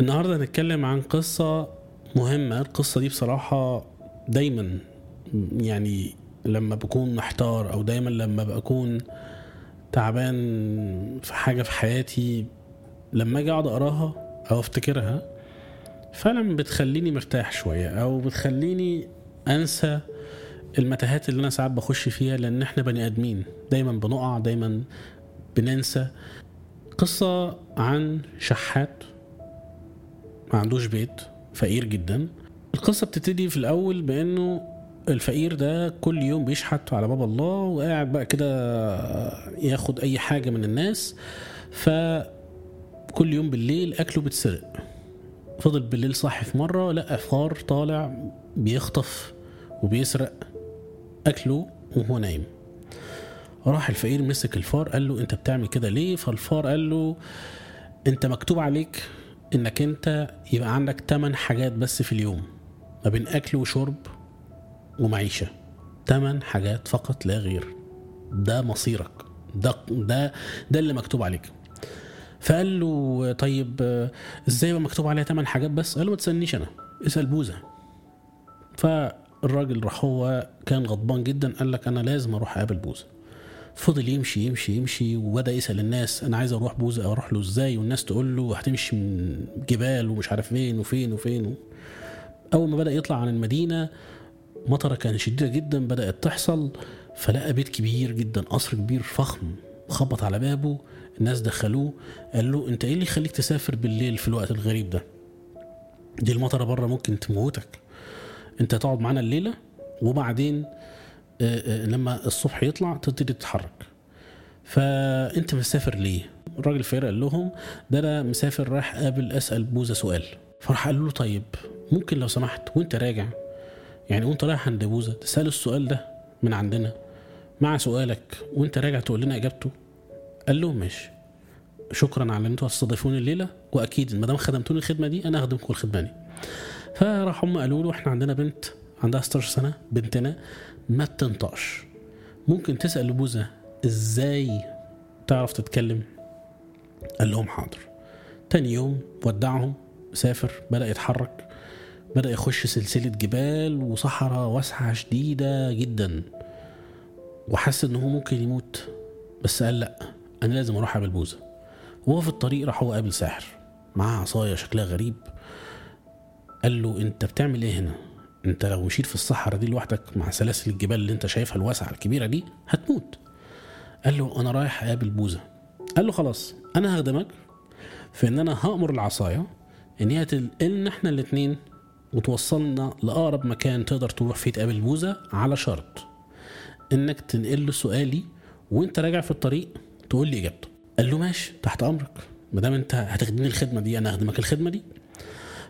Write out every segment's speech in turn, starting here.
النهارده هنتكلم عن قصة مهمة. القصة دي بصراحة دايما يعني لما بكون محتار أو دايما لما بكون تعبان في حاجة في حياتي لما أجي أقعد أقراها أو أفتكرها فعلا بتخليني مرتاح شوية أو بتخليني أنسى المتاهات اللي أنا ساعات بخش فيها لأن إحنا بني آدمين. دايما بنقع دايما بننسى. قصة عن شحات ما عندوش بيت فقير جدا. القصة بتبتدي في الأول بأنه الفقير ده كل يوم بيشحت على باب الله وقاعد بقى كده ياخد أي حاجة من الناس. فكل يوم بالليل أكله بيتسرق. فضل بالليل صاحي في مرة لقى فار طالع بيخطف وبيسرق أكله وهو نايم. راح الفقير مسك الفار قال له أنت بتعمل كده ليه؟ فالفار قال له أنت مكتوب عليك إنك أنت يبقى عندك 8 حاجات بس في اليوم ما بين أكل وشرب ومعيشة. 8 حاجات فقط لا غير. ده مصيرك. ده ده ده اللي مكتوب عليك. فقال له طيب إزاي يبقى مكتوب عليها 8 حاجات بس؟ قال له ما تسألنيش أنا. اسأل بوزه فالراجل راح هو كان غضبان جدا قال لك أنا لازم أروح أقابل بوزه فضل يمشي يمشي يمشي وبدأ يسأل الناس أنا عايز أروح بوزه أروح له إزاي؟ والناس تقول له هتمشي من جبال ومش عارف فين وفين وفين. أول ما بدأ يطلع عن المدينة مطرة كانت شديدة جدا بدأت تحصل فلقى بيت كبير جدا قصر كبير فخم خبط على بابه الناس دخلوه قال له أنت إيه اللي يخليك تسافر بالليل في الوقت الغريب ده؟ دي المطرة بره ممكن تموتك. أنت تقعد معانا الليلة وبعدين لما الصبح يطلع تبتدي تتحرك. فأنت مسافر ليه؟ الراجل الفقير قال لهم ده أنا مسافر رايح قابل أسأل بوزة سؤال. فراح قال له طيب ممكن لو سمحت وأنت راجع يعني وأنت رايح عند بوزة تساله السؤال ده من عندنا مع سؤالك وأنت راجع تقول لنا إجابته. قال لهم ماشي. شكرا على إن أنتوا هتستضيفوني الليلة وأكيد ما دام خدمتوني الخدمة دي أنا هخدمكم الخدمة دي. فراح هم قالوا له إحنا عندنا بنت عندها 16 سنة بنتنا ما بتنطقش. ممكن تسأل لبوزة إزاي تعرف تتكلم؟ قال لهم حاضر. تاني يوم ودعهم سافر بدأ يتحرك بدأ يخش سلسلة جبال وصحراء واسعة شديدة جدا. وحس إن هو ممكن يموت بس قال لأ أنا لازم أروح أقابل بوزة. وهو في الطريق راح هو قابل ساحر معاه عصاية شكلها غريب. قال له أنت بتعمل إيه هنا؟ انت لو مشيت في الصحراء دي لوحدك مع سلاسل الجبال اللي انت شايفها الواسعة الكبيرة دي هتموت. قال له أنا رايح أقابل بوزه قال له خلاص أنا هخدمك في إن أنا هأمر العصاية إن هي تنقلنا إحنا الاتنين وتوصلنا لأقرب مكان تقدر تروح فيه تقابل بوزه على شرط إنك تنقل له سؤالي وأنت راجع في الطريق تقول لي إجابته. قال له ماشي تحت أمرك. ما دام أنت هتخدمني الخدمة دي أنا هخدمك الخدمة دي.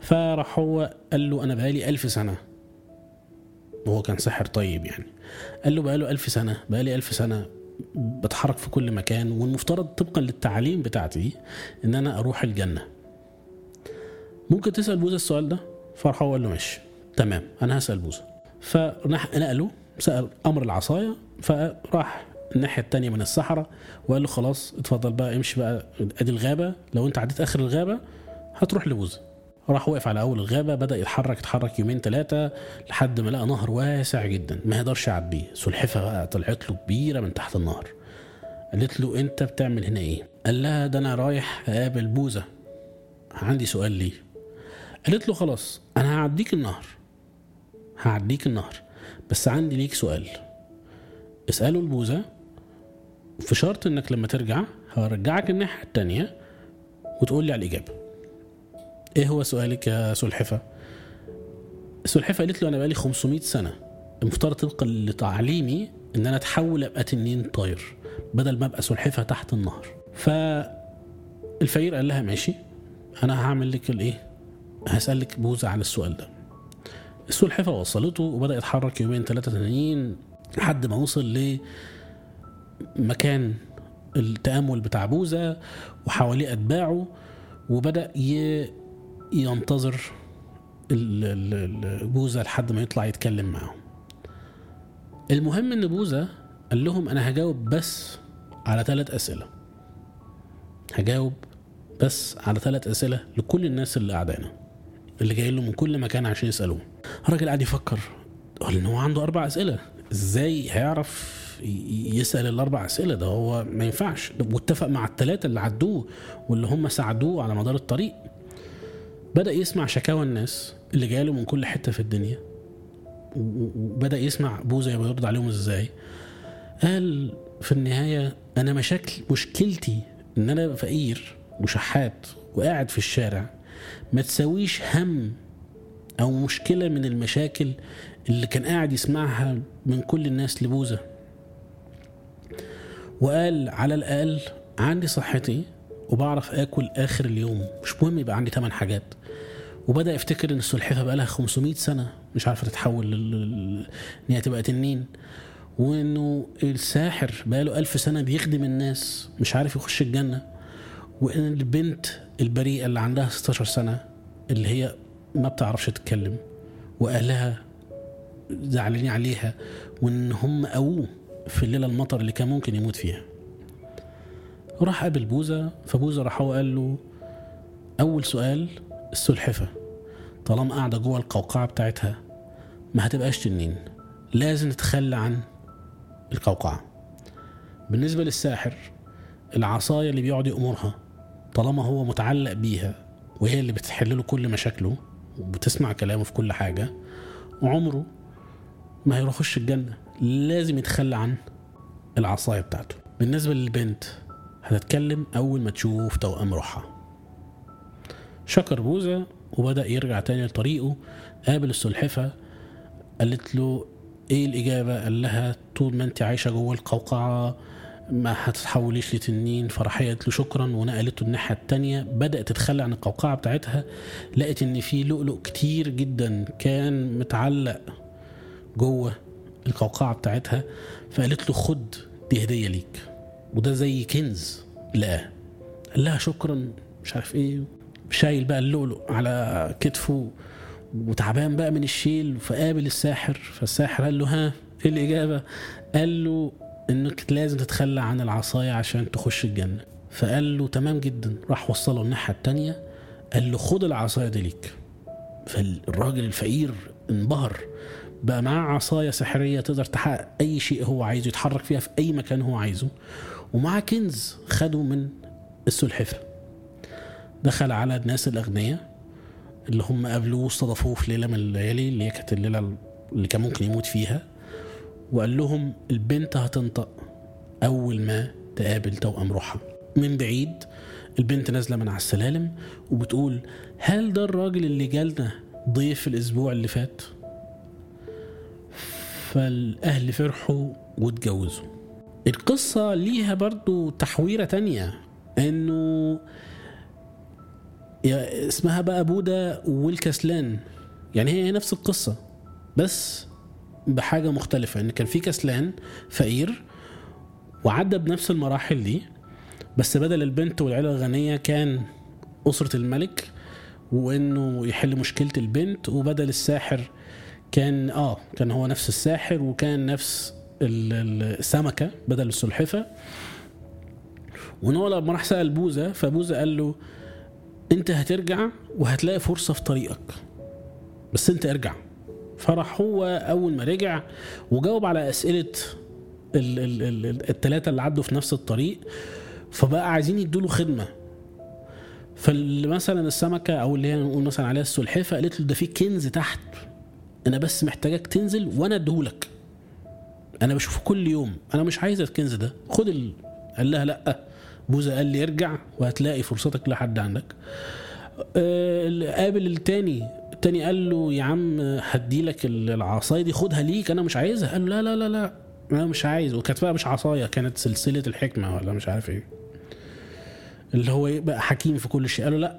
فراح هو قال له أنا بقالي ألف سنة وهو كان ساحر طيب يعني. قال له بقاله ألف سنة بقالي ألف سنة بتحرك في كل مكان والمفترض طبقا للتعاليم بتاعتي إن أنا أروح الجنة. ممكن تسأل بوزة السؤال ده؟ فراح هو قال له ماشي تمام أنا هسأل بوزة. فراح نقله سأل أمر العصاية فراح الناحية التانية من الصحراء وقال له خلاص اتفضل بقى امشي بقى أدي الغابة لو أنت عديت آخر الغابة هتروح لبوزة. راح وقف على أول الغابة بدأ يتحرك يتحرك يومين ثلاثة لحد ما لقى نهر واسع جدا ما يقدرش يعديه سلحفة بقى طلعت له كبيرة من تحت النهر. قالت له أنت بتعمل هنا إيه؟ قال لها ده أنا رايح أقابل بوزة. عندي سؤال ليه؟ قالت له خلاص أنا هعديك النهر. هعديك النهر. بس عندي ليك سؤال. اسأله البوزة. في شرط إنك لما ترجع هرجعك الناحية التانية وتقول لي على الإجابة. إيه هو سؤالك يا سلحفة؟ السلحفة قالت له أنا بقالي 500 سنة المفترض طبقا لتعليمي إن أنا أتحول أبقى تنين طاير بدل ما أبقى سلحفة تحت النهر. فالفقير قال لها ماشي أنا هعمل لك الإيه؟ هسألك بوزة على السؤال ده. السلحفة وصلته وبدأ يتحرك يومين ثلاثة تانيين لحد ما وصل لمكان التأمل بتاع بوزة وحواليه أتباعه وبدأ ي... ينتظر بوزة لحد ما يطلع يتكلم معاهم. المهم إن بوزة قال لهم أنا هجاوب بس على ثلاث أسئلة. هجاوب بس على ثلاث أسئلة لكل الناس اللي قاعدانا اللي جاي له من كل مكان عشان يسألوه. الراجل قاعد يفكر إن هو عنده أربع أسئلة إزاي هيعرف يسأل الأربع أسئلة ده؟ هو ما ينفعش. واتفق مع الثلاثه اللي عدوه واللي هم ساعدوه على مدار الطريق. بدأ يسمع شكاوى الناس اللي جاله من كل حتة في الدنيا. وبدا يسمع بوذا بيرد عليهم إزاي. قال في النهاية أنا مشاكل مشكلتي إن أنا فقير وشحات وقاعد في الشارع ما تساويش هم أو مشكلة من المشاكل اللي كان قاعد يسمعها من كل الناس لبوذا. وقال على الأقل عندي صحتي وبعرف آكل آخر اليوم. مش مهم يبقى عندي 8 حاجات. وبدأ يفتكر إن السلحفاه بقى لها 500 سنة مش عارفة تتحول لل- إن هي تبقى تنين وإنه الساحر بقى له ألف سنة بيخدم الناس مش عارف يخش الجنة. وإن البنت البريئة اللي عندها 16 سنة اللي هي ما بتعرفش تتكلم وأهلها زعلانين عليها وإن هم قووه في الليلة المطر اللي كان ممكن يموت فيها. راح قابل بوذا فبوذا راح هو قال له أول سؤال السلحفة. طالما قاعدة جوه القوقعة بتاعتها ما هتبقاش تنين. لازم تتخلى عن القوقعة. بالنسبة للساحر العصاية اللي بيقعد يأمرها طالما هو متعلق بيها وهي اللي بتحل له كل مشاكله وبتسمع كلامه في كل حاجة وعمره ما هيخش الجنة. لازم يتخلى عن العصاية بتاعته. بالنسبة للبنت هتتكلم أول ما تشوف توأم روحها. شكر بوذا وبدأ يرجع تاني لطريقه قابل السلحفة قالت له إيه الإجابة؟ قال لها طول ما أنت عايشة جوه القوقعة ما هتتحوليش لتنين. فراح هي قالت له شكرا ونقلته الناحية التانية. بدأت تتخلى عن القوقعة بتاعتها لقت إن في لؤلؤ كتير جدا كان متعلق جوه القوقعة بتاعتها. فقالت له خد دي هدية ليك وده زي كنز لقاه. قال لها شكرا مش عارف إيه. شايل بقى اللؤلؤ على كتفه وتعبان بقى من الشيل فقابل الساحر فالساحر قال له ها إيه الإجابة؟ قال له إنك لازم تتخلى عن العصاية عشان تخش الجنة. فقال له تمام جدا. راح وصله الناحية التانية قال له خد العصاية دي ليك. فالراجل الفقير انبهر بقى معاه عصاية سحرية تقدر تحقق أي شيء هو عايزه يتحرك فيها في أي مكان هو عايزه ومعاه كنز خده من السلحفة. دخل على الناس الأغنياء اللي هم قابلوه واستضافوه في ليلة من الليالي اللي هي كانت الليلة اللي كان ممكن يموت فيها وقال لهم البنت هتنطق أول ما تقابل توأم روحها. من بعيد البنت نازلة من على السلالم وبتقول هل ده الراجل اللي جالنا ضيف الأسبوع اللي فات؟ فالأهل فرحوا واتجوزوا. القصة ليها برضو تحويرة تانية إنه اسمها بقى بودا والكسلان يعني هي نفس القصة بس بحاجة مختلفة. ان كان في كسلان فقير وعدى بنفس المراحل دي بس بدل البنت والعيلة الغنية كان أسرة الملك وإنه يحل مشكلة البنت وبدل الساحر كان آه كان هو نفس الساحر وكان نفس ال- ال- السمكة بدل السلحفة. وإن هو لما راح سأل بوذا فبوذا قال له انت هترجع وهتلاقي فرصة في طريقك. بس انت ارجع. فراح هو أول ما رجع وجاوب على أسئلة ال- ال- ال- التلاتة اللي عدوا في نفس الطريق فبقى عايزين يدوا له خدمة فمثلا السمكة أو اللي هي نقول مثلا عليها السلحفة قالت له ده في كنز تحت. أنا بس محتاجك تنزل وأنا أديهولك. أنا بشوفه كل يوم. أنا مش عايز الكنز ده. خد ال... قال لها لأ. بوذا قال لي ارجع وهتلاقي فرصتك لحد عندك. آه، قابل التاني التاني قال له يا عم هديلك ال- العصاية دي خدها ليك أنا مش عايزها. قال له لا لا لا لا أنا مش عايز. وكانت بقى مش عصاية كانت سلسلة الحكمة ولا مش عارف إيه. اللي هو يبقى حكيم في كل شيء. قال له لا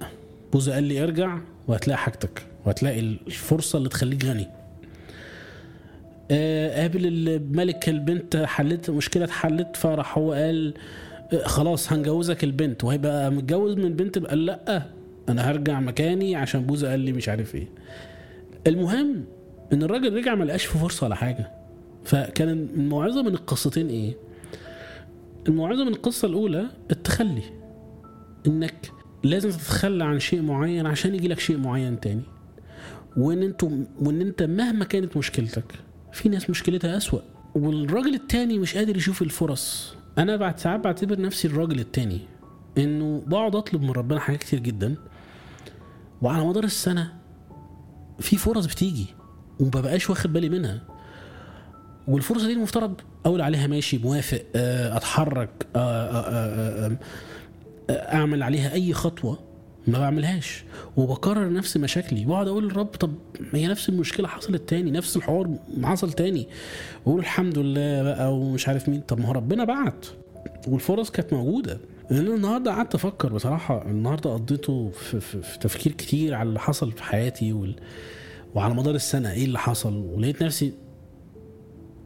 بوذا قال لي ارجع وهتلاقي حاجتك وهتلاقي الفرصة اللي تخليك غني. آه، قابل الملك البنت حلت مشكلة اتحلت فراح هو قال خلاص هنجوزك البنت وهيبقى متجوز من البنت قال لأ أنا هرجع مكاني عشان بوذا قال لي مش عارف إيه. المهم إن الراجل رجع ما لقاش في فرصة ولا حاجة. فكان الموعظة من القصتين إيه؟ الموعظة من القصة الأولى التخلي. إنك لازم تتخلى عن شيء معين عشان يجي لك شيء معين تاني. وإن أنتوا وإن أنت مهما كانت مشكلتك في ناس مشكلتها أسوأ. والراجل التاني مش قادر يشوف الفرص. أنا بعد ساعات بعتبر نفسي الراجل التاني إنه بقعد أطلب من ربنا حاجات كتير جدا وعلى مدار السنة في فرص بتيجي ومببقاش واخد بالي منها. والفرصة دي المفترض أقول عليها ماشي موافق آه، أتحرك آه، آه، أعمل عليها أي خطوة. ما بعملهاش. وبكرر نفس مشاكلي. واقعد أقول للرب طب هي نفس المشكلة حصلت تاني نفس الحوار حصل تاني. واقول الحمد لله بقى ومش عارف مين. طب ما هو ربنا بعت. والفرص كانت موجودة. لأن النهارده قعدت أفكر بصراحة. النهارده قضيته في, في, في تفكير كتير على اللي حصل في حياتي وال... وعلى مدار السنة إيه اللي حصل. ولقيت نفسي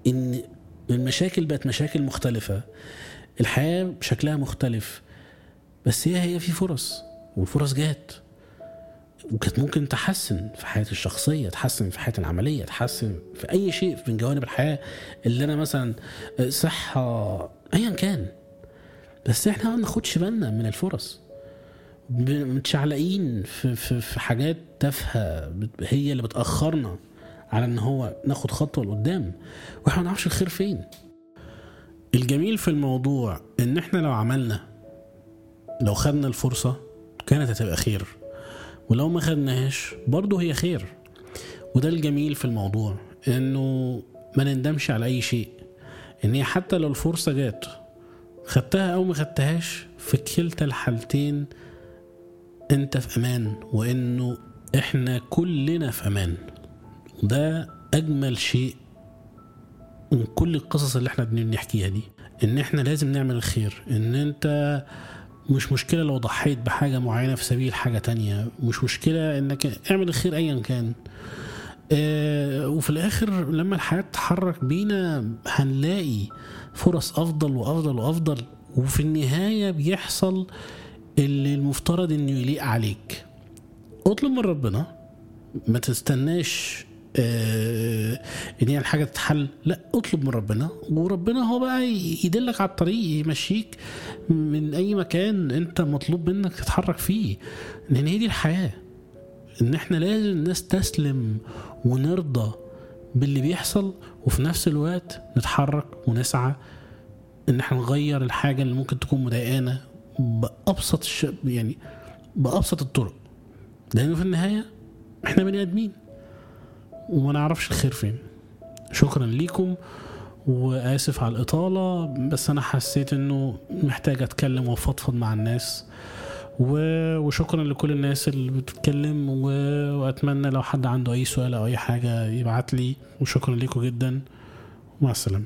إن المشاكل بقت مشاكل مختلفة. الحياة شكلها مختلف. بس هي هي في فرص. والفرص جات. وكانت ممكن تحسن في حياتي الشخصية تحسن في حياتي العملية تحسن في أي شيء من جوانب الحياة اللي أنا مثلا صحة أيا كان. بس إحنا ما بناخدش بالنا من الفرص. متشعلقين في, في, في حاجات تافهة هي اللي بتأخرنا على إن هو ناخد خطوة لقدام. وإحنا ما نعرفش الخير فين. الجميل في الموضوع إن إحنا لو عملنا لو خدنا الفرصة كانت هتبقى خير. ولو ما خدناهاش برضه هي خير. وده الجميل في الموضوع إنه ما نندمش على أي شيء. إن هي حتى لو الفرصة جات خدتها أو ما خدتهاش في كلتا الحالتين أنت في أمان وإنه إحنا كلنا في أمان. ده أجمل شيء من كل القصص اللي إحنا بنحكيها دي. إن إحنا لازم نعمل الخير. إن أنت مش مشكلة لو ضحيت بحاجة معينة في سبيل حاجة تانية. مش مشكلة إنك اعمل الخير ايا كان. آه وفي الآخر لما الحياة تتحرك بينا هنلاقي فرص أفضل وأفضل وأفضل وفي النهاية بيحصل اللي المفترض إنه يليق عليك. اطلب من ربنا ما تستناش إن هي الحاجة تتحل. لا اطلب من ربنا وربنا هو بقى يدلك على الطريق يمشيك من أي مكان أنت مطلوب منك تتحرك فيه. لأن هي دي الحياة. إن إحنا لازم نستسلم ونرضى باللي بيحصل وفي نفس الوقت نتحرك ونسعى إن إحنا نغير الحاجة اللي ممكن تكون مضايقانا بأبسط الش... يعني بأبسط الطرق. لأنه في النهاية إحنا بني آدمين. وما نعرفش الخير فين. شكرا ليكم وآسف على الإطالة بس أنا حسيت إنه محتاج أتكلم وأفضفض مع الناس. و- وشكرا لكل الناس اللي بتتكلم و... وأتمنى لو حد عنده أي سؤال أو أي حاجة يبعت لي وشكرا لكم جدا. ومع السلامة.